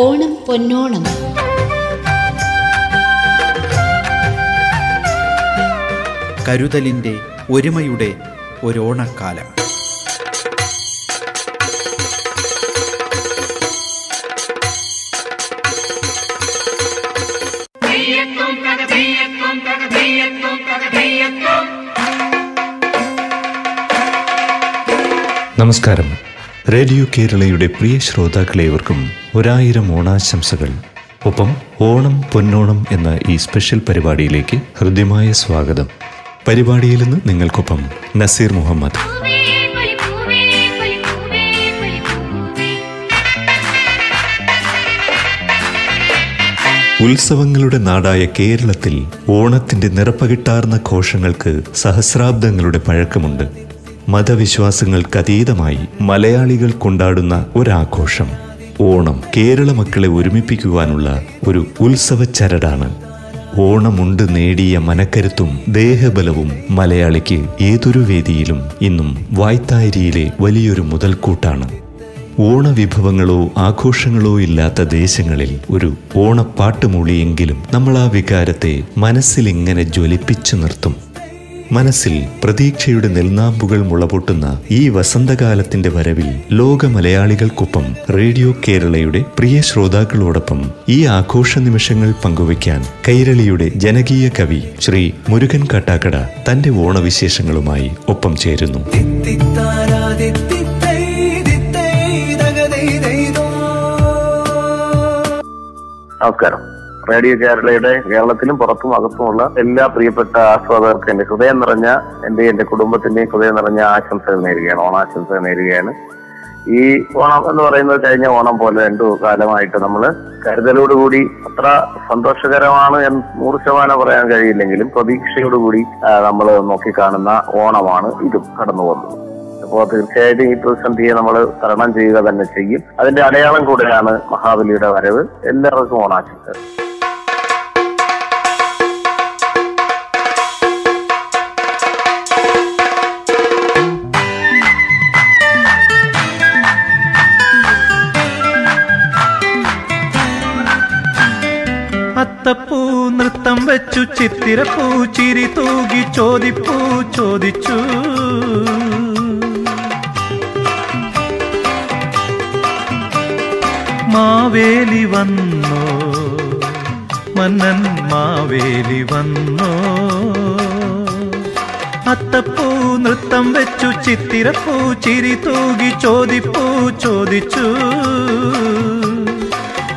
ഓണം പൊന്നോണം. കരുതലിന്റെ ഒരുമയുടെ ഒരോണക്കാലം. നമസ്കാരം. റേഡിയോ കേരളയുടെ പ്രിയ ശ്രോതാക്കളെ ഇവർക്കും ഒരായിരം ഓണാശംസകൾ. ഒപ്പം ഓണം പൊന്നോണം എന്ന ഈ സ്പെഷ്യൽ പരിപാടിയിലേക്ക് ഹൃദ്യമായ സ്വാഗതം. പരിപാടിയിൽ നിന്ന് നിങ്ങൾക്കൊപ്പം നസീർ മുഹമ്മദ്. ഉത്സവങ്ങളുടെ നാടായ കേരളത്തിൽ ഓണത്തിന്റെ നിറപ്പകിട്ടാർന്ന ഘോഷങ്ങൾക്ക് സഹസ്രാബ്ദങ്ങളുടെ പഴക്കമുണ്ട്. മതവിശ്വാസങ്ങൾക്കതീതമായി മലയാളികൾ കൊണ്ടാടുന്ന ഒരാഘോഷം. ഓണം കേരള മക്കളെ ഒരുമിപ്പിക്കുവാനുള്ള ഒരു ഉത്സവ ചരടാണ് ഓണമുണ്ട് നേടിയ മനക്കരുത്തും ദേഹബലവും മലയാളിക്ക് ഏതൊരു വേദിയിലും ഇന്നും വായ്ത്താരിയിലെ വലിയൊരു മുതൽക്കൂട്ടാണ്. ഓണവിഭവങ്ങളോ ആഘോഷങ്ങളോ ഇല്ലാത്ത ദേശങ്ങളിൽ ഒരു ഓണപ്പാട്ട് മൂളിയെങ്കിലും നമ്മൾ ആ വികാരത്തെ മനസ്സിലിങ്ങനെ ജ്വലിപ്പിച്ചു നിർത്തും. മനസ്സിൽ പ്രതീക്ഷയുടെ നെൽനാമ്പുകൾ മുളപൊട്ടുന്ന ഈ വസന്തകാലത്തിന്റെ വരവിൽ ലോക മലയാളികൾക്കൊപ്പം റേഡിയോ കേരളയുടെ പ്രിയ ശ്രോതാക്കളോടൊപ്പം ഈ ആഘോഷ നിമിഷങ്ങൾ പങ്കുവയ്ക്കാൻ കൈരളിയുടെ ജനകീയ കവി ശ്രീ മുരുകൻ കാട്ടാക്കട തന്റെ ഓണവിശേഷങ്ങളുമായി ഒപ്പം ചേരുന്നു. നമസ്കാരം റേഡിയോ കേരളയുടെ കേരളത്തിലും പുറത്തും അകത്തുമുള്ള എല്ലാ പ്രിയപ്പെട്ട ആസ്വാദകർക്കും എന്റെ ഹൃദയം നിറഞ്ഞ എന്റെ എന്റെ കുടുംബത്തിന്റെയും ഹൃദയം നിറഞ്ഞ ആശംസകൾ നേരുകയാണ് ഓണാശംസകൾ നേരുകയാണ്. ഈ ഓണം എന്ന് പറയുന്നത് കഴിഞ്ഞ ഓണം പോലെ രണ്ടു കാലമായിട്ട് നമ്മൾ കരുതലോടുകൂടി അത്ര സന്തോഷകരമാണ് എന്ന് നൂറ് ശതമാനം പറയാൻ കഴിയില്ലെങ്കിലും പ്രതീക്ഷയോടുകൂടി നമ്മൾ നോക്കിക്കാണുന്ന ഓണമാണ് ഇതും കടന്നു പോകുന്നത്. അപ്പോൾ തീർച്ചയായിട്ടും ഈ പ്രതിസന്ധിയെ നമ്മൾ തരണം ചെയ്യുക തന്നെ ചെയ്യും. അതിന്റെ അടയാളം കൂടെയാണ് മഹാബലിയുടെ വരവ്. എല്ലാവർക്കും ഓണാശംസകൾ. നൃത്തം വെച്ചു ചിത്തിരപ്പൂ ചിരി തൂകി ചോദിപ്പൂ ചോദിച്ചു. മാവേലി വന്നോ? മന്നൻ മാവേലി വന്നോ? അത്തപ്പൂ നൃത്തം വെച്ചു ചിത്തിരപ്പൂ ചിരി തൂകി ചോദിപ്പൂ ചോദിച്ചു.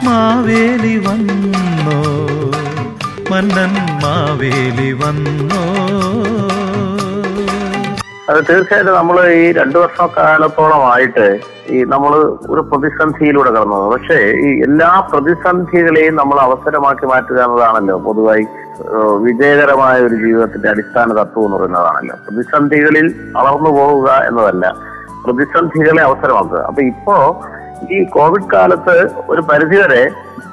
മാവേലി വന്നോ? മാവേലി വന്നോ? അത് തീർച്ചയായിട്ടും നമ്മൾ ഈ രണ്ടു വർഷ കാലത്തോളമായിട്ട് ഈ നമ്മൾ ഒരു പ്രതിസന്ധിയിലൂടെ കടന്നു. പക്ഷേ ഈ എല്ലാ പ്രതിസന്ധികളെയും നമ്മൾ അവസരമാക്കി മാറ്റുക എന്നതാണല്ലോ പൊതുവായി വിജയകരമായ ഒരു ജീവിതത്തിന്റെ അടിസ്ഥാന തത്വം എന്ന് പറയുന്നതാണല്ലോ. പ്രതിസന്ധികളിൽ വളർന്നു പോവുക എന്നതല്ല പ്രതിസന്ധികളെ അവസരമാക്കുക. അപ്പൊ ഇപ്പോ ഈ കോവിഡ് കാലത്ത് ഒരു പരിധിവരെ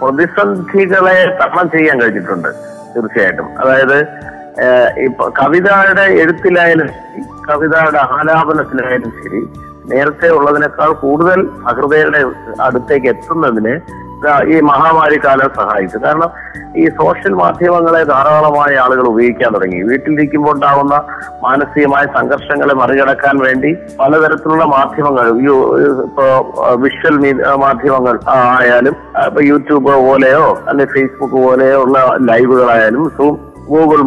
പ്രതിസന്ധികളെ തരണം ചെയ്യാൻ കഴിഞ്ഞിട്ടുണ്ട് തീർച്ചയായിട്ടും. അതായത് ഇപ്പൊ കവിതയുടെ എഴുത്തിലായാലും ശരി, കവിതയുടെ ആലാപനത്തിലായാലും ശരി നേരത്തെ ഉള്ളതിനേക്കാൾ കൂടുതൽ സഹൃദയരുടെ അടുത്തേക്ക് എത്തുന്നതിന് ഈ മഹാമാരി കാലം സഹായിച്ചു. കാരണം ഈ സോഷ്യൽ മാധ്യമങ്ങളെ ധാരാളമായ ആളുകൾ ഉപയോഗിക്കാൻ തുടങ്ങി. വീട്ടിലിരിക്കുമ്പോൾ ഉണ്ടാകുന്ന മാനസികമായ സംഘർഷങ്ങളെ മറികടക്കാൻ വേണ്ടി പലതരത്തിലുള്ള മാധ്യമങ്ങൾ ഇപ്പോ വിഷ്വൽ മാധ്യമങ്ങൾ ആയാലും ഇപ്പൊ യൂട്യൂബ് പോലെയോ അല്ലെങ്കിൽ ഫേസ്ബുക്ക് പോലെയോ ഉള്ള ലൈവുകളായാലും സൂം ഗൂഗിൾ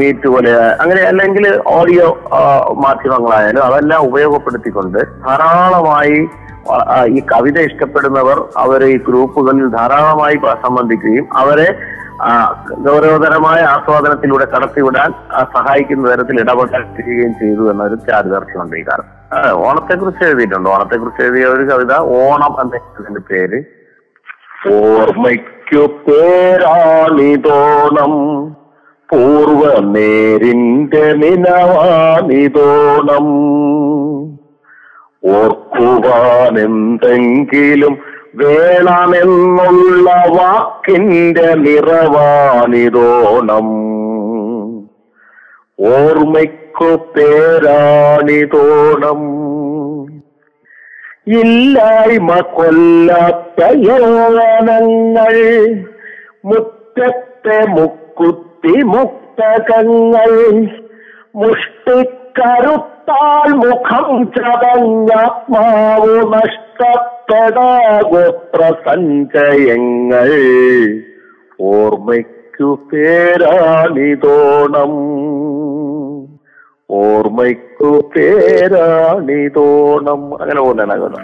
മീറ്റ് പോലെ അങ്ങനെ അല്ലെങ്കിൽ ഓഡിയോ മാധ്യമങ്ങളായാലും അതെല്ലാം ഉപയോഗപ്പെടുത്തിക്കൊണ്ട് ധാരാളമായി ഈ കവിത ഇഷ്ടപ്പെടുന്നവർ അവർ ഈ ഗ്രൂപ്പുകളിൽ ധാരാളമായി സംബന്ധിക്കുകയും അവരെ ഗൗരവതരമായ ആസ്വാദനത്തിലൂടെ കടത്തിവിടാൻ സഹായിക്കുന്ന തരത്തിൽ ഇടപെടുകയും ചെയ്തു എന്നൊരു ചാരിതാർത്ഥ്യമുണ്ട് ഈ കാലം ഓണത്തെ കുറിച്ച് എഴുതിയിട്ടുണ്ട്. ഓണത്തെ കുറിച്ച് എഴുതിയ ഒരു കവിത ഓണം എന്നതിന്റെ പേര് ഓർമ്മയ്ക്കു പേരാണിതോണം. പൂർവ നേരിന്റെ നിലവാണിതോണം ഓർക്കുവാൻ എന്തെങ്കിലും വേണമെന്നുള്ള വാക്കിന്റെ നിറവാണിതോണം ഓർമ്മയ്ക്കു പേരാണിതോണം ഇല്ലായ്മ കൊല്ലാത്ത യോനങ്ങൾ മുറ്റത്തെ മുക്കുത്തി മുക്തകങ്ങൾ മുഷ്ടിക്കരുത്താൽ മുഖം ചതഞ്ഞാത്മാവ് നഷ്ടപ്പെടാഗോത്രസഞ്ചയങ്ങൾ ഓർമ്മയ്ക്കു പേരാണിതോണം. ഓർമ്മയ്ക്കു പേരാണിതോണം അങ്ങനെ പോകുന്നതാണ് കവിത.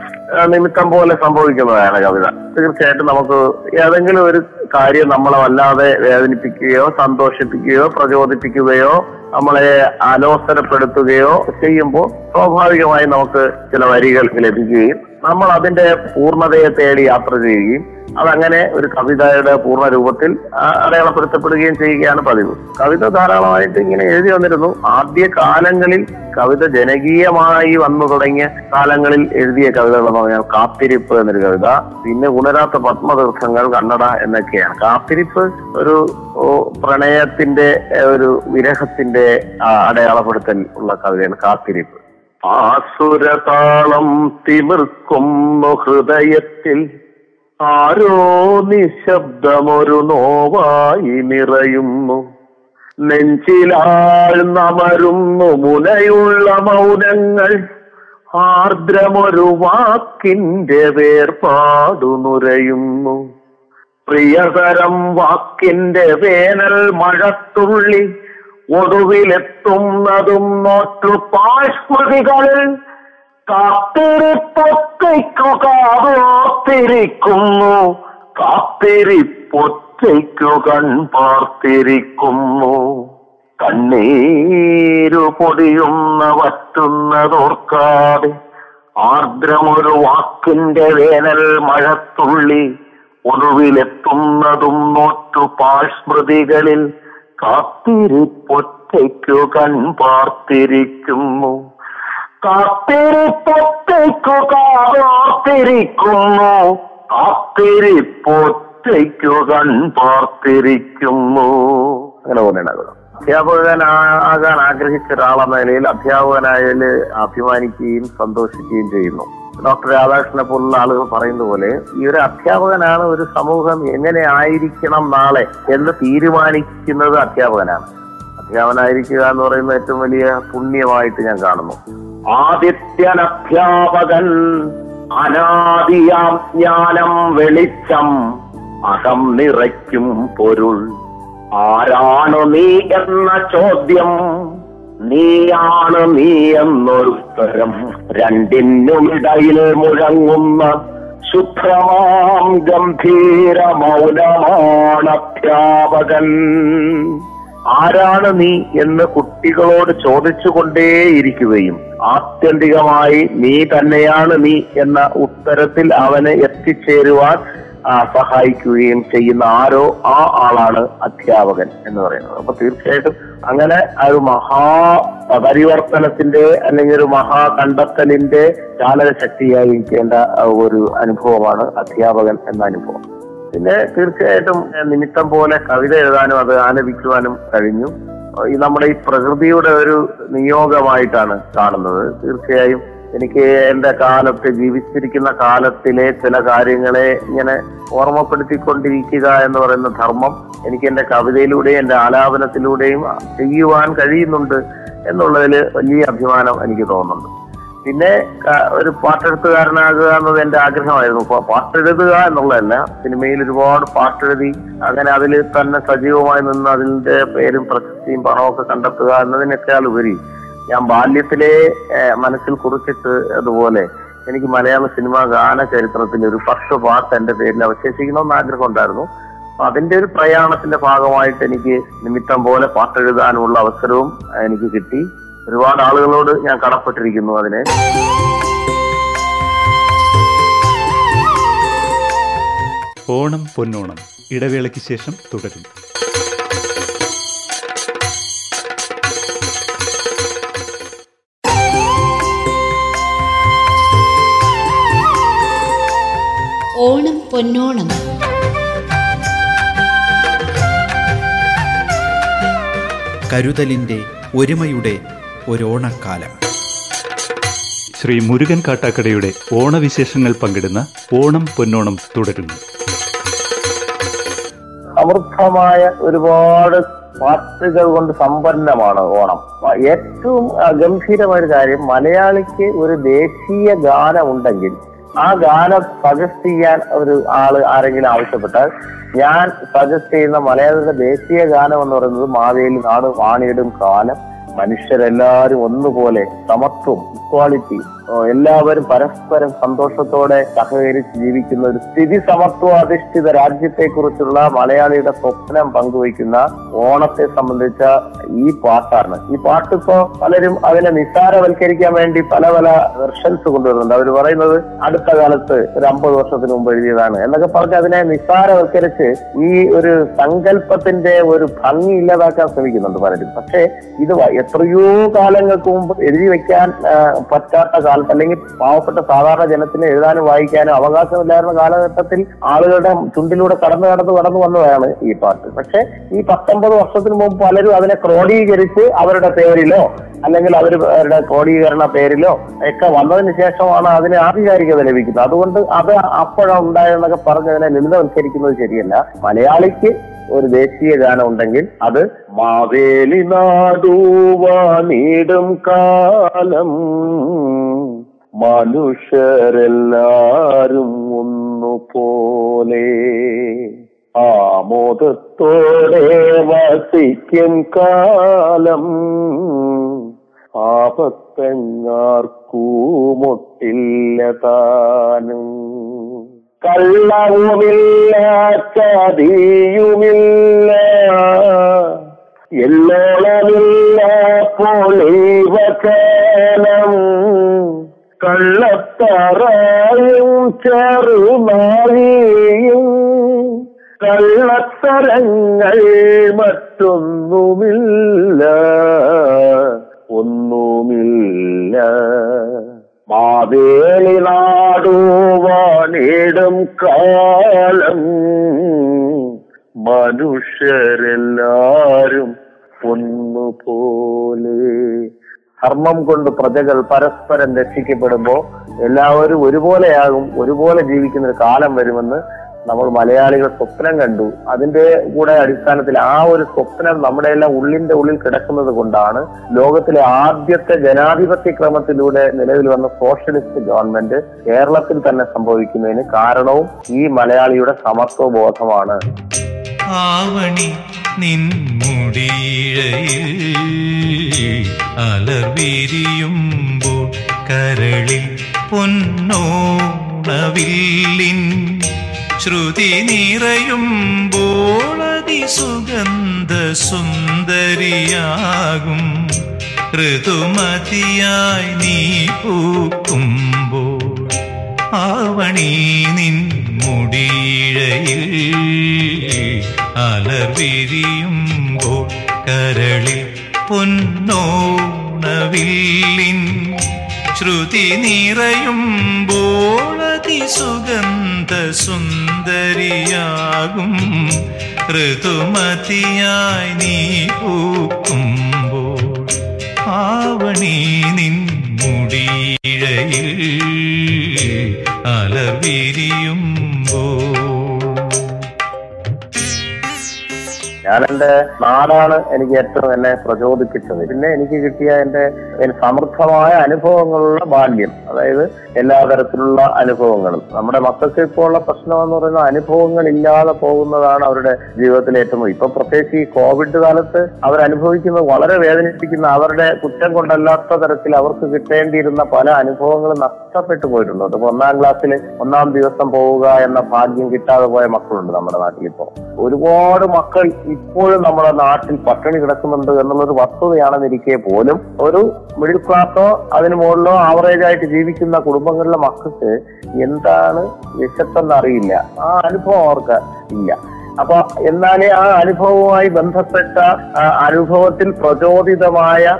നിമിത്തം പോലെ സംഭവിക്കുന്നതാണ് കവിത. തീർച്ചയായിട്ടും നമുക്ക് ഏതെങ്കിലും ഒരു കാര്യം നമ്മളെ വല്ലാതെ വേദനിപ്പിക്കുകയോ സന്തോഷിപ്പിക്കുകയോ പ്രചോദിപ്പിക്കുകയോ നമ്മളെ അലോസരപ്പെടുത്തുകയോ ചെയ്യുമ്പോൾ സ്വാഭാവികമായി നമുക്ക് ചില വരികൾ ലഭിക്കുകയും നമ്മൾ അതിന്റെ പൂർണതയെ തേടി യാത്ര ചെയ്യുകയും അതങ്ങനെ ഒരു കവിതയുടെ പൂർണ രൂപത്തിൽ അടയാളപ്പെടുത്തപ്പെടുകയും ചെയ്യുകയാണ് പതിവ്. കവിത ധാരാളമായിട്ട് ഇങ്ങനെ എഴുതി വന്നിരുന്നു. ആദ്യ കാലങ്ങളിൽ കവിത ജനകീയമായി വന്നു തുടങ്ങിയ കാലങ്ങളിൽ എഴുതിയ കവിതകൾ എന്ന് പറഞ്ഞാൽ കാത്തിരിപ്പ് എന്നൊരു കവിത പിന്നെ ഉണരാത്ത പത്മതീർത്ഥങ്ങൾ കന്നഡ എന്നൊക്കെയാണ്. കാത്തിരിപ്പ് ഒരു പ്രണയത്തിന്റെ ഒരു വിരഹത്തിന്റെ അടയാളപ്പെടുത്തൽ ഉള്ള കവിതയാണ് കാത്തിരിപ്പ്. ആസുരതാളം തിമിർക്കുന്നു ഹൃദയത്തിൽ. ആരോ നിശബ്ദമൊരു നോവായി നിറയുന്നു. നെഞ്ചിലാഴ്ന്നമരുന്നു മുനയുള്ള മൗനങ്ങൾ. ആർദ്രമൊരു വാക്കിന്റെ വേർപാടു നുരയുന്നു. പ്രിയതരം വാക്കിന്റെ വേനൽ മഴത്തുള്ളി. ഒടുവിലെത്തുന്നതും നോറ്റു പാഴ്സ്മൃതികളിൽ കാത്തിരിപ്പൊറ്റയ്ക്കു കാതോർത്തിരിക്കുന്നു കാത്തിരിപ്പൊറ്റയ്ക്കു കൺ പാർത്തിരിക്കുന്നു. കണ്ണീരു പൊടിയുന്ന വറ്റുന്നതോർക്കാതെ ആർദ്രമൊരു വാക്കിന്റെ വേനൽ മഴത്തുള്ളി ഒടുവിലെത്തുന്നതും നോറ്റു പാഴ്സ്മൃതികളിൽ കാത്തിരിപ്പൊറ്റയ്ക്കു കൺ പാർത്തിരിക്കുന്നു. കാത്തിരിപ്പൊറ്റയ്ക്കു കാർത്തിരിക്കുന്നു കാത്തിരിപ്പൊറ്റയ്ക്കു കൺ പാർത്തിരിക്കുന്നു. അങ്ങനെ പോലെയാണ് അധ്യാപകൻ ആകാൻ ആഗ്രഹിച്ച ഒരാളെന്ന നിലയിൽ അധ്യാപകനായാൽ അഭിമാനിക്കുകയും സന്തോഷിക്കുകയും ചെയ്യുന്നു. ഡോക്ടർ രാധാകൃഷ്ണനെ പോലുള്ള ആളുകൾ പറയുന്ന പോലെ ഈ ഒരു അധ്യാപകനാണ് ഒരു സമൂഹം എങ്ങനെ ആയിരിക്കണം നാളെ എന്ന് തീരുമാനിക്കുന്നത് അധ്യാപകനാണ്. അധ്യാപകനായിരിക്കുക എന്ന് പറയുന്നത് ഏറ്റവും വലിയ പുണ്യമായിട്ട് ഞാൻ കാണുന്നു. ആദിത്യൻ അധ്യാപകൻ അനാദിയാം ജ്ഞാനം വെളിച്ചം അകം നിറയ്ക്കും പൊരുൾ. ആരാണോ നീ എന്ന ചോദ്യം നീയാണ് നീ എന്നൊരുത്തരം രണ്ടിനുമിടയിൽ മുഴങ്ങുന്ന ശുദ്ധമാം ഗംഭീര മൗനമാണ് അധ്യാപകൻ. ആരാണ് നീ എന്ന് കുട്ടികളോട് ചോദിച്ചുകൊണ്ടേയിരിക്കുകയും ആത്യന്തികമായി നീ തന്നെയാണ് നീ എന്ന ഉത്തരത്തിൽ അവന് എത്തിച്ചേരുവാൻ സഹായിക്കുകയും ചെയ്യുന്ന ആരോ ആ ആളാണ് അധ്യാപകൻ എന്ന് പറയുന്നത്. അപ്പൊ തീർച്ചയായിട്ടും അങ്ങനെ ഒരു മഹാ പരിവർത്തനത്തിന്റെ അല്ലെങ്കിൽ ഒരു മഹാ കണ്ടെത്തലിന്റെ ചാലക ശക്തിയായി ഇരിക്കേണ്ട ഒരു അനുഭവമാണ് അധ്യാപകൻ എന്ന അനുഭവം. പിന്നെ തീർച്ചയായിട്ടും നിമിത്തം പോലെ കവിത എഴുതാനും അത് ആലപിക്കുവാനും കഴിഞ്ഞു. ഈ നമ്മുടെ ഈ പ്രകൃതിയുടെ ഒരു നിയോഗമായിട്ടാണ് കാണുന്നത്. തീർച്ചയായും എനിക്ക് എന്റെ കാലത്ത് ജീവിച്ചിരിക്കുന്ന കാലത്തിലെ ചില കാര്യങ്ങളെ ഇങ്ങനെ ഓർമ്മപ്പെടുത്തിക്കൊണ്ടിരിക്കുക എന്ന് പറയുന്ന ധർമ്മം എനിക്ക് എന്റെ കവിതയിലൂടെയും എന്റെ ആലാപനത്തിലൂടെയും ചെയ്യുവാൻ കഴിയുന്നുണ്ട് എന്നുള്ളതിൽ വലിയ അഭിമാനം എനിക്ക് തോന്നുന്നുണ്ട്. പിന്നെ ഒരു പാട്ടെഴുത്തുകാരനാകുക എന്നത് എന്റെ ആഗ്രഹമായിരുന്നു. പാട്ടെഴുതുക എന്നുള്ളതല്ല സിനിമയിൽ ഒരുപാട് പാട്ടെഴുതി അങ്ങനെ അതിൽ തന്നെ സജീവമായി നിന്ന് അതിന്റെ പേരും പ്രശസ്തിയും പണമൊക്കെ കണ്ടെത്തുക എന്നതിനേക്കാൾ ഉപരി ഞാൻ ബാല്യത്തിലെ മനസ്സിൽ കുറിച്ചിട്ട് അതുപോലെ എനിക്ക് മലയാള സിനിമാ ഗാന ചരിത്രത്തിൽ ഒരു പക്ഷ പാട്ട് എന്റെ പേരിൽ അവശേഷിക്കണമെന്ന് ആഗ്രഹം ഉണ്ടായിരുന്നു. അപ്പൊ അതിന്റെ ഒരു പ്രയാണത്തിന്റെ ഭാഗമായിട്ട് എനിക്ക് നിമിത്തം പോലെ പാട്ടെഴുതാനുള്ള അവസരവും എനിക്ക് കിട്ടി. ഒരുപാട് ആളുകളോട് ഞാൻ കടപ്പെട്ടിരിക്കുന്നു അതിന്. ഓണം പൊന്നോണം ഇടവേളയ്ക്ക് ശേഷം തുടരും. ഓണം പൊന്നോണം. കരുതലിന്റെ ഒരുമയുടെ ഒരോണക്കാലം. ശ്രീ മുരുകൻ കാട്ടാക്കടയുടെ ഓണവിശേഷങ്ങൾ പങ്കിടുന്ന ഓണം പൊന്നോണം തുടരുന്നു. സമൃദ്ധമായ ഒരുപാട് പാട്ടുകൾ കൊണ്ട് സമ്പന്നമാണ് ഓണം. ഏറ്റവും ഗംഭീരമായ ഒരു കാര്യം മലയാളിക്ക് ഒരു ദേശീയ ഗാനം ഉണ്ടെങ്കിൽ ആ ഗാനം സജസ്റ്റ് ചെയ്യാൻ ഒരു ആൾ ആരെങ്കിലും ആവശ്യപ്പെട്ടാൽ ഞാൻ സജസ്റ്റ് ചെയ്യുന്ന മലയാളത്തിന്റെ ദേശീയ ഗാനം എന്ന് പറയുന്നത് മാവേലി നാട് വാണിയിടും കാലം മനുഷ്യരെല്ലാവരും ഒന്നുപോലെ സമത്വം ഇക്വാളിറ്റി എല്ലാവരും പരസ്പരം സന്തോഷത്തോടെ സഹകരിച്ച് ജീവിക്കുന്ന ഒരു സ്ഥിതി സമത്വാധിഷ്ഠിത രാജ്യത്തെക്കുറിച്ചുള്ള മലയാളിയുടെ സ്വപ്നം പങ്കുവയ്ക്കുന്ന ഓണത്തെ സംബന്ധിച്ച ഈ പാട്ടാണ്. ഈ പാട്ട് ഇപ്പോ പലരും അതിനെ നിസ്സാരവൽക്കരിക്കാൻ വേണ്ടി പല പല വെർഷൻസ് കൊണ്ടുവരുന്നുണ്ട്. അവർ പറയുന്നത് അടുത്ത കാലത്ത് ഒരു അമ്പത് വർഷത്തിന് മുമ്പ് എഴുതിയതാണ് എന്നൊക്കെ പറഞ്ഞ് അതിനെ നിസ്സാരവൽക്കരിച്ച് ഈ ഒരു സങ്കല്പത്തിന്റെ ഒരു ഭംഗി ഇല്ലാതാക്കാൻ ശ്രമിക്കുന്നുണ്ട് പലരും. പക്ഷേ ഇത് എത്രയോ കാലങ്ങൾക്ക് മുമ്പ് എഴുതി വെക്കാൻ ആ, പറ്റാത്ത കാലത്ത് അല്ലെങ്കിൽ പാവപ്പെട്ട സാധാരണ ജനത്തിന് എഴുതാനും വായിക്കാനും അവകാശമില്ലായിരുന്ന കാലഘട്ടത്തിൽ ആളുകളുടെ ചുണ്ടിലൂടെ കടന്നു കടന്നു കടന്നു വന്നതാണ് ഈ പാട്ട്. പക്ഷെ ഈ പത്തൊമ്പത് വർഷത്തിന് മുമ്പ് പലരും അതിനെ ക്രോഡീകരിച്ച് അവരുടെ പേരിലോ അല്ലെങ്കിൽ അവരുടെ ക്രോഡീകരണ പേരിലോ ഒക്കെ വന്നതിന് ശേഷമാണ് അതിന് ആധികാരികത ലഭിക്കുന്നത്. അതുകൊണ്ട് അത് അപ്പോഴുണ്ടായെന്നൊക്കെ പറഞ്ഞ് അതിനെ ശരിയല്ല. മലയാളിക്ക് ഒരു ദേശീയ ഗാനം ഉണ്ടെങ്കിൽ അത് മാവേലി നാടൂവാണിടും കാലം. മനുഷ്യരെല്ലാരും ഒന്നുപോലെ. ആമോദത്തോടെ വസിക്കും കാലം. ആപത്തങ്ങാർക്കൂമൊട്ടില്ല താനും കള്ളവുമില്ല ചതിയുമില്ല എല്ലോളമില്ല പൊളിവകാലം കള്ളത്തറായും ചെറുനാഴിയും കള്ളത്തരങ്ങൾ മറ്റൊന്നുമില്ല ഒന്നുമില്ല. മാവേലി നാടുവാണിടും കാലം മനുഷ്യരെല്ലാരും ഒന്നുപോലെ ധർമ്മം കൊണ്ട് പ്രജകൾ പരസ്പരം രക്ഷിക്കപ്പെടുമ്പോൾ എല്ലാവരും ഒരുപോലെയാകും ഒരുപോലെ ജീവിക്കുന്ന ഒരു കാലം വരുമെന്ന് നമ്മൾ മലയാളികൾ സ്വപ്നം കണ്ടു. അതിന്റെ കൂടെ അടിസ്ഥാനത്തിൽ ആ ഒരു സ്വപ്നം നമ്മുടെ എല്ലാം ഉള്ളിന്റെ ഉള്ളിൽ കിടക്കുന്നത് കൊണ്ടാണ് ലോകത്തിലെ ആദ്യത്തെ ജനാധിപത്യ ക്രമത്തിലൂടെ നിലവിൽ വന്ന സോഷ്യലിസ്റ്റ് ഗവൺമെന്റ് കേരളത്തിൽ തന്നെ സംഭവിക്കുന്നതിന് കാരണവും ഈ മലയാളിയുടെ സമത്വബോധമാണ്. ആവണി നിൻമുടിയിഴയിൽ അലർവിരിയുമ്പോൾ കരളിൽ പൊന്നോണവില്ലിൻ ശ്രുതി നിറയുമ്പോൾ അതിസുഗന്ധ സുന്ദരിയാകും ഋതുമതിയായി നീ പൂക്കുമ്പോൾ ആവണി നിൻ മുടിയിഴയിൽ അലർവിരിയുമ്പോൾ കരളിൽ പൊന്നോണവില്ലിൻ. ശ്രുതി നിറയുമ്പോൾ അതിസുഗന്ധ സുന്ദരിയാകും ഋതുമതിയായി നീ പൂക്കുമ്പോൾ ആവണി നിൻ മുടിയിഴയിൽ. അലർവിരിയുമ്പോൾ ഞാൻ എന്റെ നാടാണ് എനിക്ക് ഏറ്റവും എന്നെ പ്രചോദിപ്പിച്ചത്. പിന്നെ എനിക്ക് കിട്ടിയ എന്റെ സമൃദ്ധമായ അനുഭവങ്ങളുള്ള ഭാഗ്യം. അതായത് എല്ലാ തരത്തിലുള്ള അനുഭവങ്ങളും. നമ്മുടെ മക്കൾക്ക് ഇപ്പോൾ ഉള്ള പ്രശ്നം എന്ന് പറയുന്ന അനുഭവങ്ങൾ ഇല്ലാതെ പോകുന്നതാണ് അവരുടെ ജീവിതത്തിലെ ഏറ്റവും ഇപ്പൊ പ്രത്യേകിച്ച് ഈ കോവിഡ് കാലത്ത് അവരനുഭവിക്കുന്നത് വളരെ വേദനിപ്പിക്കുന്ന അവരുടെ കുറ്റം കൊണ്ടല്ലാത്ത തരത്തിൽ അവർക്ക് കിട്ടേണ്ടിയിരുന്ന പല അനുഭവങ്ങളും നഷ്ടപ്പെട്ടു പോയിട്ടുണ്ട്. അതിപ്പോ ഒന്നാം ക്ലാസ്സിൽ ഒന്നാം ദിവസം പോവുക എന്ന ഭാഗ്യം കിട്ടാതെ പോയ മക്കളുണ്ട് നമ്മുടെ നാട്ടിൽ ഇപ്പോ ഒരുപാട് മക്കൾ ഇപ്പോഴും നമ്മുടെ നാട്ടിൽ പട്ടിണി കിടക്കുന്നുണ്ട് എന്നുള്ളൊരു വസ്തുതയാണെന്നിരിക്കെ പോലും ഒരു മിഡിൽ ക്ലാസ്സോ അതിന് മുകളിലോ ആവറേജ് ആയിട്ട് ജീവിക്കുന്ന കുടുംബങ്ങളിലെ മക്കൾക്ക് എന്താണ് വിശപ്പെന്ന് അറിയില്ല. ആ അനുഭവം അവർക്ക് ഇല്ല. അപ്പൊ എന്നാലേ ആ അനുഭവവുമായി ബന്ധപ്പെട്ട അനുഭവത്തിൽ പ്രചോദിതമായ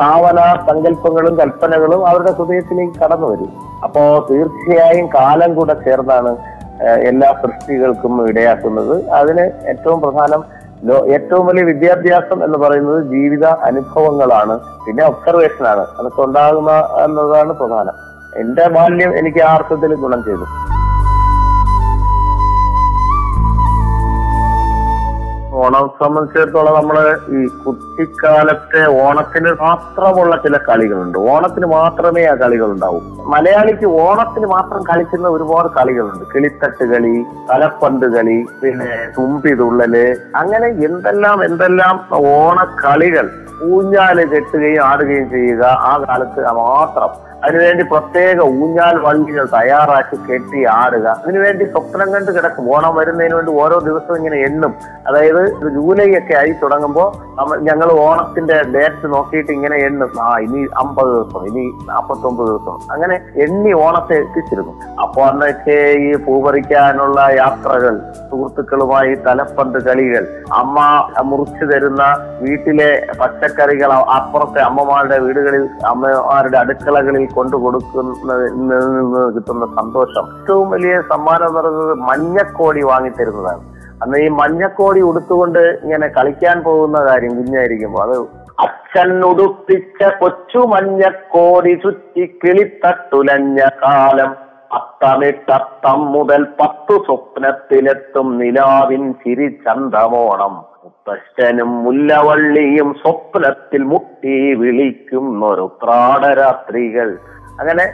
ഭാവന സങ്കല്പങ്ങളും കൽപ്പനകളും അവരുടെ ഹൃദയത്തിലേക്ക് കടന്നു വരും. അപ്പോ തീർച്ചയായും കാലം കൂടെ ചേർന്നാണ് എല്ലാ സൃഷ്ടികൾക്കും ഇടയാക്കുന്നത്. അതിന് ഏറ്റവും പ്രധാനം ഏറ്റവും വലിയ വിദ്യാഭ്യാസം എന്ന് പറയുന്നത് ജീവിത അനുഭവങ്ങളാണ് പിന്നെ ഒബ്സർവേഷൻ ആണ്. അതൊക്കെ ഉണ്ടാകുന്ന എന്നതാണ് പ്രധാനം. എന്റെ ബാല്യം എനിക്ക് ആ അർത്ഥത്തിൽ ഗുണം ചെയ്തു. ഓണം സംബന്ധിച്ചിടത്തോളം നമ്മൾ ഈ കുട്ടിക്കാലത്തെ ഓണത്തിന് മാത്രമുള്ള ചില കളികളുണ്ട്. ഓണത്തിന് മാത്രമേ ആ കളികൾ ഉണ്ടാവൂ മലയാളിക്ക് ഓണത്തിന് മാത്രം കളിക്കുന്ന ഒരുപാട് കളികളുണ്ട്. കിളിത്തട്ട് കളി തലപ്പന്ത് കളി പിന്നെ തുമ്പി തുള്ളൽ അങ്ങനെ എന്തെല്ലാം എന്തെല്ലാം ഓണക്കളികൾ ഊഞ്ഞാൽ കെട്ടുകയും ആടുകയും ചെയ്യുക ആ കാലത്ത് മാത്രം. അതിനുവേണ്ടി പ്രത്യേക ഊഞ്ഞാൽ വള്ളികൾ തയ്യാറാക്കി കെട്ടി ആടുക. അതിനുവേണ്ടി സ്വപ്നം കണ്ട് കിടക്കും. ഓണം വരുന്നതിന് വേണ്ടി ഓരോ ദിവസവും ഇങ്ങനെ എണ്ണും. അതായത് ജൂലൈ ഒക്കെ ആയി തുടങ്ങുമ്പോൾ നമ്മൾ ഞങ്ങൾ ഓണത്തിന്റെ ഡേറ്റ് നോക്കിയിട്ട് ഇങ്ങനെ എണ്ണും. ആ ഇനി അമ്പത് ദിവസം ഇനി നാൽപ്പത്തൊമ്പത് ദിവസം. അങ്ങനെ എണ്ണി ഓണത്തെ എത്തിച്ചിരുന്നു. അപ്പോൾ അന്നൊക്കെ ഈ പൂപറിക്കാനുള്ള യാത്രകൾ സുഹൃത്തുക്കളുമായി തലപ്പന്ത് കളികൾ അമ്മ മുറിച്ചു തരുന്ന വീട്ടിലെ പച്ചക്കറികൾ അപ്പുറത്തെ അമ്മമാരുടെ വീടുകളിൽ അമ്മമാരുടെ അടുക്കളകളിൽ കൊണ്ടു കൊടുക്കുന്നതിൽ നിന്ന് കിട്ടുന്ന സന്തോഷം. ഏറ്റവും വലിയ സമ്മാനം പറയുന്നത് മഞ്ഞക്കോടി വാങ്ങിത്തരുന്നതാണ്. അന്ന് ഈ മഞ്ഞക്കോടി ഉടുത്തുകൊണ്ട് ഇങ്ങനെ കളിക്കാൻ പോകുന്ന കാര്യം കുഞ്ഞായിരിക്കുമ്പോ അത് അച്ഛൻ ഉടുപ്പിച്ച കൊച്ചു മഞ്ഞക്കോടി ചുറ്റി കിളിത്തട്ടുലഞ്ഞ കാലം. അത്തമിട്ടത്തം മുതൽ പത്തു സ്വപ്നത്തിലെത്തും നിലാവിൻ ചിരിച്ചന്തമോണം. മുത്തശ്ശനും മുല്ലവള്ളിയും സ്വപ്നത്തിൽ മുട്ടി വിളിക്കുന്നൊരു ത്രാടരാത്രികൾ അങ്ങനെ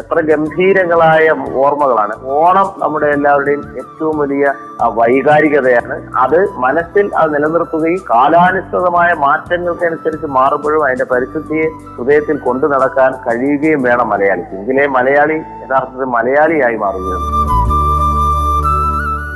എത്ര ഗംഭീരങ്ങളായ ഓർമ്മകളാണ്. ഓണം നമ്മുടെ എല്ലാവരുടെയും ഏറ്റവും വലിയ വൈകാരികതയാണ്. അത് മനസ്സിൽ അത് നിലനിർത്തുകയും കാലാനുസൃതമായ മാറ്റങ്ങൾക്കനുസരിച്ച് മാറുമ്പോഴും അതിന്റെ പരിശുദ്ധിയെ ഹൃദയത്തിൽ കൊണ്ടു നടക്കാൻ കഴിയുകയും വേണം മലയാളിക്ക്. എങ്കിലേ മലയാളി യഥാർത്ഥത്തിൽ മലയാളിയായി മാറുകയുള്ളൂ.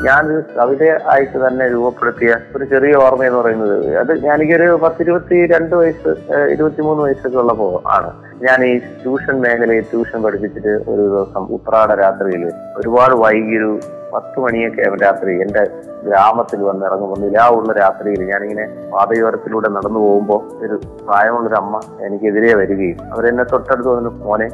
ഞാൻ ഒരു കവിത ആയിട്ട് തന്നെ രൂപപ്പെടുത്തിയ ഒരു ചെറിയ ഓർമ്മ എന്ന് പറയുന്നത് അത് ഞാനിക്കൊരു പത്തിരുപത്തി രണ്ട് വയസ്സ് ഇരുപത്തിമൂന്ന് വയസ്സൊക്കെ ഉള്ളപ്പോ ആണ്. ഞാൻ ഈ ട്യൂഷൻ മേഖലയിൽ ട്യൂഷൻ പഠിപ്പിച്ചിട്ട് ഒരു ദിവസം ഉത്രാട രാത്രിയിൽ ഒരുപാട് വൈകിയൊരു പത്ത് മണിയൊക്കെ രാത്രി. എന്റെ ഗ്രാമത്തിൽ വന്ന് ഇറങ്ങുമ്പോൾ നിലാവുള്ള രാത്രിയിൽ ഞാനിങ്ങനെ പാതയോരത്തിലൂടെ നടന്നു പോകുമ്പോൾ ഒരു പ്രായമുള്ളൊരു അമ്മ എനിക്കെതിരെ വരികയും അവരെന്നെ തൊട്ടടുത്ത് വന്നു മോനെ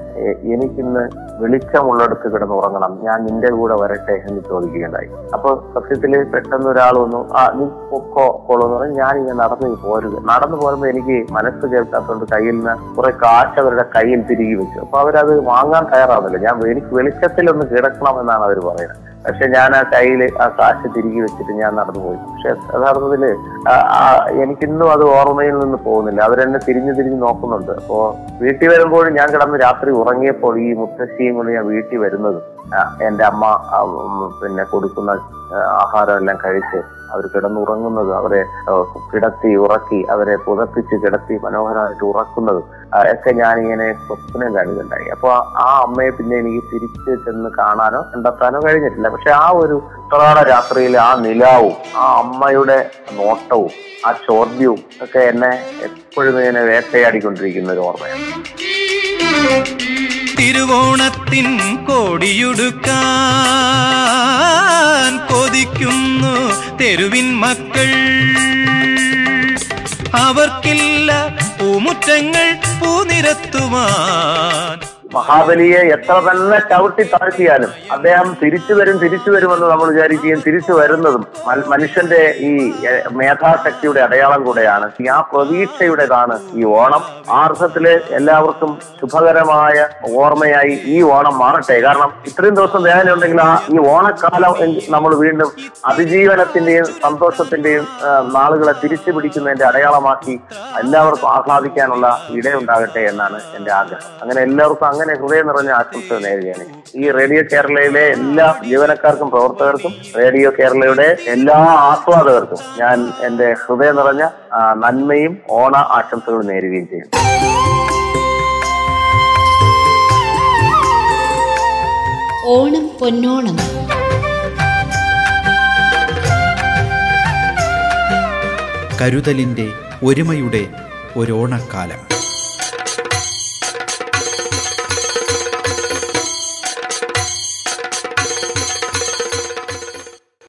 എനിക്കിന്ന് വെളിച്ചമുള്ളടുത്ത് കിടന്ന് ഉറങ്ങണം. ഞാൻ നിന്റെ കൂടെ വരട്ടെ എന്ന് ചോദിക്കുകയുണ്ടായി. അപ്പൊ സത്യത്തിൽ പെട്ടെന്ന് ഒരാൾ വന്നു ആ നീ പൊക്കോ കൊള്ളു എന്ന് പറഞ്ഞ് ഞാൻ ഇങ്ങനെ നടന്നു പോരുക നടന്നു പോരുമ്പോൾ എനിക്ക് മനസ്സ് കേൾക്കാത്തതുകൊണ്ട് കയ്യിൽ നിന്ന് കുറെ കാശ് അവരുടെ കയ്യിൽ തിരികെ വെച്ചു. അപ്പൊ അവരത് വാങ്ങാൻ തയ്യാറാവുന്നില്ല. ഞാൻ എനിക്ക് വെളിച്ചത്തിലൊന്ന് കിടക്കണം എന്നാണ് അവർ പറയുന്നത്. പക്ഷെ ഞാൻ ആ കയ്യിൽ ആ കാശ് തിരികെ വെച്ചിട്ട് ഞാൻ നടന്നുപോയി പക്ഷെ യഥാർത്ഥത്തിൽ എനിക്കിന്നും അത് ഓർമ്മയിൽ നിന്ന് പോകുന്നില്ല. അവരെന്നെ തിരിഞ്ഞു തിരിഞ്ഞ് നോക്കുന്നുണ്ട്. അപ്പോ വീട്ടിൽ വരുമ്പോഴും ഞാൻ കിടന്ന് രാത്രി ഉറങ്ങിയപ്പോൾ ഈ മുത്തശ്ശിയും കൊണ്ട് ഞാൻ വീട്ടിൽ വരുന്നത് എന്റെ അമ്മ പിന്നെ കൊടുക്കുന്ന ആഹാരം എല്ലാം കഴിച്ച് അവർ കിടന്നുറങ്ങുന്നത് അവരെ കിടത്തി ഉറക്കി അവരെ പുതപ്പിച്ച് കിടത്തി മനോഹരമായിട്ട് ഉറക്കുന്നത് ഒക്കെ ഞാനിങ്ങനെ സ്വപ്നം കാണുകയുണ്ടായി അപ്പൊ ആ- അമ്മയെ പിന്നെ എനിക്ക് തിരിച്ച് ചെന്ന് കാണാനോ കണ്ടെത്താനോ കഴിഞ്ഞിട്ടില്ല. പക്ഷെ ആ ഒരു ഉത്രാട രാത്രിയിൽ ആ നിലാവും ആ അമ്മയുടെ നോട്ടവും ആ ചോദ്യവും ഒക്കെ എന്നെ എപ്പോഴും ഇങ്ങനെ വേട്ടയാടിക്കൊണ്ടിരിക്കുന്ന ഒരു ഓർമ്മയാണ്. തിരുവോണത്തിൻ കോടിയുടുക്കാൻ കൊതിക്കുന്നു തെരുവിൻ മക്കൾ. അവർക്കില്ല പൂമുറ്റങ്ങൾ പൂനിരത്തുവാൻ മഹാബലിയെ എത്ര തന്നെ ചവിട്ടി താഴ്ത്തിയാലും അദ്ദേഹം തിരിച്ചു വരും തിരിച്ചു വരുമെന്ന് നമ്മൾ വിചാരിക്കുകയും തിരിച്ചു വരുന്നതും മനുഷ്യന്റെ ഈ മേധാശക്തിയുടെ അടയാളം കൂടെയാണ്. ആ പ്രതീക്ഷയുടേതാണ് ഈ ഓണം. ആ അർത്ഥത്തിൽ എല്ലാവർക്കും ശുഭകരമായ ഓർമ്മയായി ഈ ഓണം മാറട്ടെ. കാരണം ഇത്രയും ദിവസം വേദന ഉണ്ടെങ്കിൽ ആ ഈ ഓണക്കാലം നമ്മൾ വീണ്ടും അതിജീവനത്തിന്റെയും സന്തോഷത്തിന്റെയും നാളുകളെ തിരിച്ചു പിടിക്കുന്നതിന്റെ അടയാളമാക്കി എല്ലാവർക്കും ആഹ്ലാദിക്കാനുള്ള ഇടയുണ്ടാകട്ടെ എന്നാണ് എന്റെ ആഗ്രഹം. അങ്ങനെ എല്ലാവർക്കും അങ്ങനെ ഹൃദയം നിറഞ്ഞ ആശംസകൾ നേരുകയാണ്. ഈ റേഡിയോ കേരളയിലെ എല്ലാ ജീവനക്കാർക്കും പ്രവർത്തകർക്കും റേഡിയോ കേരളയുടെ എല്ലാ ആസ്വാദകർക്കും ഞാൻ എന്റെ ഹൃദയം നിറഞ്ഞ നന്മയും ഓണ ആശംസകളും നേരുകയും ചെയ്യും. ഓണം പൊന്നോണം. കരുതലിന്റെ ഒരുമയുടെ ഒരോണക്കാലം